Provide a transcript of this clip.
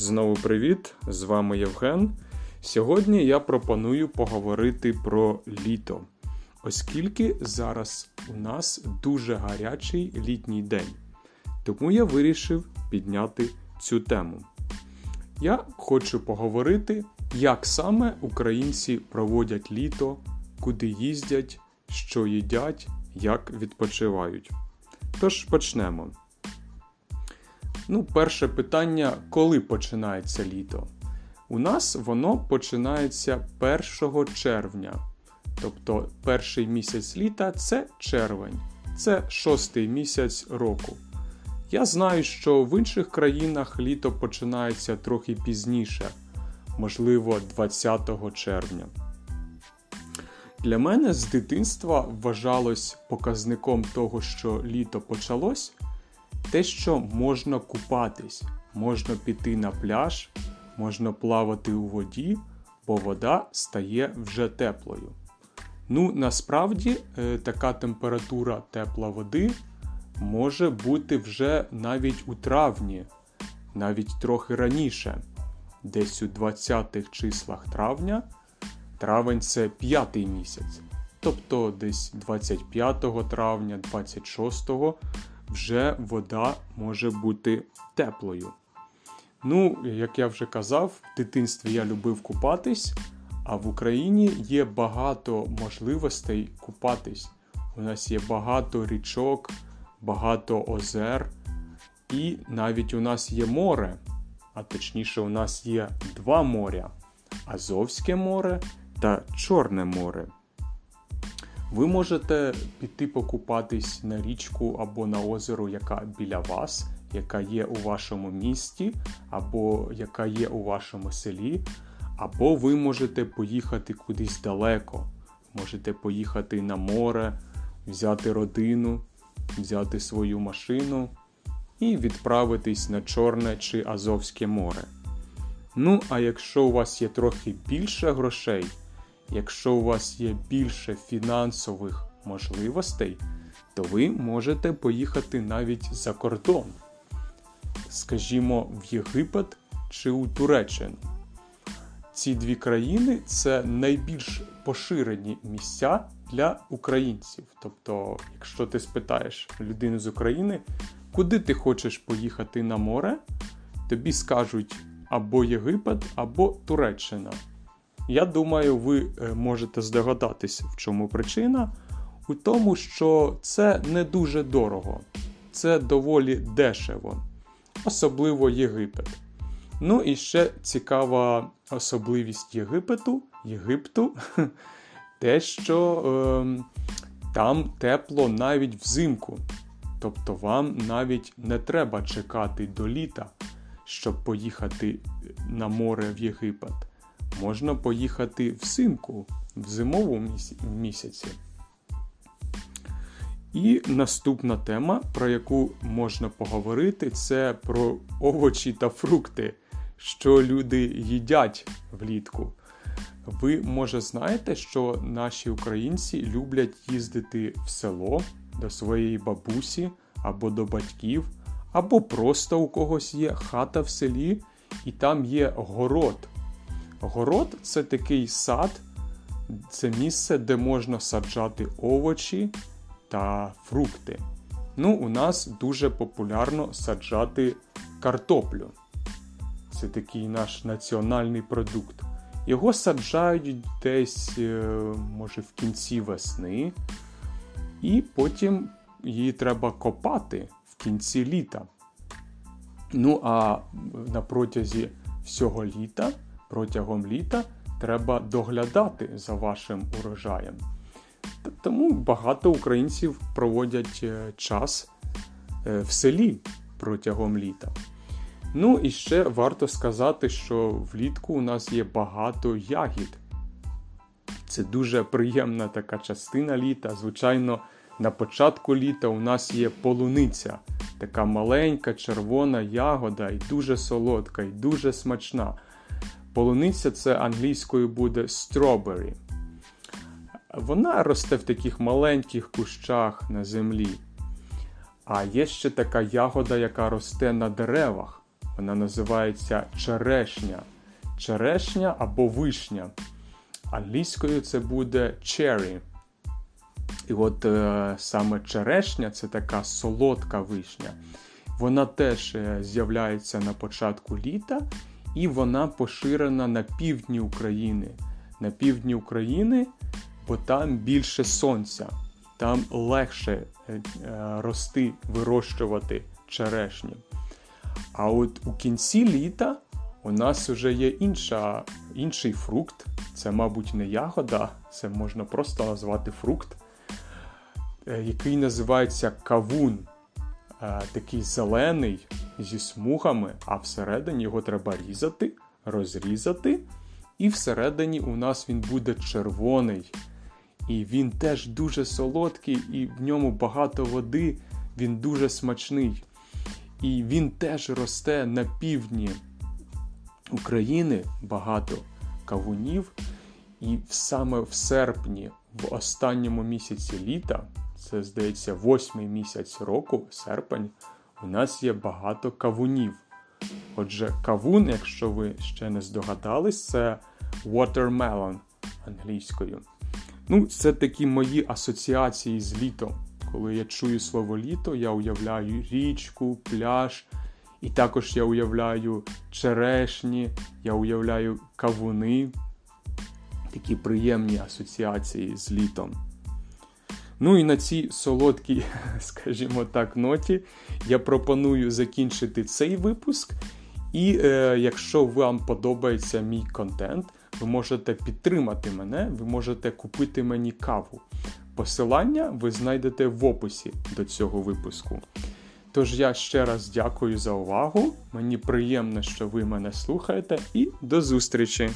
Знову привіт! З вами Євген. Сьогодні я пропоную поговорити про літо, оскільки зараз у нас дуже гарячий літній день. Тому я вирішив підняти цю тему. Я хочу поговорити, як саме українці проводять літо, куди їздять, що їдять, як відпочивають. Тож почнемо. Ну, перше питання, коли починається літо? У нас воно починається 1 червня. Тобто перший місяць літа це червень, це шостий місяць року. Я знаю, що в інших країнах літо починається трохи пізніше, можливо, 20 червня. Для мене з дитинства вважалось показником того, що літо почалось, те, що можна купатись, можна піти на пляж, можна плавати у воді, бо вода стає вже теплою. Ну, насправді, е, така температура тепла води може бути вже навіть у травні, навіть трохи раніше, десь у 20-х числах травня. Травень це п'ятий місяць. Тобто десь 25 травня, 26 вже вода може бути теплою. Ну, як я вже казав, в дитинстві я любив купатись, а в Україні є багато можливостей купатись. У нас є багато річок, багато озер, і навіть у нас є море, а точніше, у нас є два моря Азовське море та Чорне море. Ви можете піти покупатись на річку або на озеро, яка біля вас, яка є у вашому місті, або яка є у вашому селі, або ви можете поїхати кудись далеко. Можете поїхати на море, взяти родину, взяти свою машину і відправитись на Чорне чи Азовське море. Ну, а якщо у вас є трохи більше грошей, Якщо у вас є більше фінансових можливостей, то ви можете поїхати навіть за кордон, скажімо, в Єгипет чи у Туреччину. Ці дві країни це найбільш поширені місця для українців. Тобто, якщо ти спитаєш людину з України, куди ти хочеш поїхати на море, тобі скажуть або Єгипет, або Туреччина. Я думаю, ви е, можете здогадатись, в чому причина. У тому, що це не дуже дорого, це доволі дешево, особливо Єгипет. Ну і ще цікава особливість Єгипету, Єгипту, те, що е, там тепло навіть взимку. Тобто вам навіть не треба чекати до літа, щоб поїхати на море в Єгипет можна поїхати взимку, в зимовому місяці. І наступна тема, про яку можна поговорити, це про овочі та фрукти, що люди їдять влітку. Ви, може, знаєте, що наші українці люблять їздити в село до своєї бабусі або до батьків, або просто у когось є хата в селі, і там є город Город це такий сад, це місце, де можна саджати овочі та фрукти. Ну, У нас дуже популярно саджати картоплю. Це такий наш національний продукт. Його саджають десь, е, може, в кінці весни, і потім її треба копати в кінці літа. Ну, а на протязі всього літа протягом літа треба доглядати за вашим урожаєм. Тому багато українців проводять е, час е, в селі протягом літа. Ну і ще варто сказати, що влітку у нас є багато ягід. Це дуже приємна така частина літа. Звичайно, на початку літа у нас є полуниця, така маленька червона ягода, і дуже солодка, і дуже смачна. Полуниця це англійською буде strawberry. Вона росте в таких маленьких кущах на землі. А є ще така ягода, яка росте на деревах. Вона називається черешня. Черешня або вишня. Англійською це буде cherry. І от е, саме черешня це така солодка вишня. Вона теж е, з'являється на початку літа, і вона поширена на півдні України. На півдні України, бо там більше сонця, там легше е, рости, вирощувати черешні. А от у кінці літа у нас вже є інша, інший фрукт. Це, мабуть, не ягода, це можна просто назвати фрукт, е, який називається кавун. Е, такий зелений зі смугами, а всередині його треба різати, розрізати. І всередині у нас він буде червоний. І він теж дуже солодкий, і в ньому багато води, він дуже смачний. І він теж росте на півдні України багато кавунів. І саме в серпні, в останньому місяці літа, це здається, восьмий місяць року, серпень, у нас є багато кавунів. Отже, кавун, якщо ви ще не здогадались, це watermelon англійською. Ну, це такі мої асоціації з літом. Коли я чую слово літо, я уявляю річку, пляж. І також я уявляю черешні, я уявляю кавуни. Такі приємні асоціації з літом. Ну і на цій солодкій, скажімо так, ноті я пропоную закінчити цей випуск. І е, якщо вам подобається мій контент, ви можете підтримати мене, ви можете купити мені каву. Посилання ви знайдете в описі до цього випуску. Тож я ще раз дякую за увагу. Мені приємно, що ви мене слухаєте, і до зустрічі!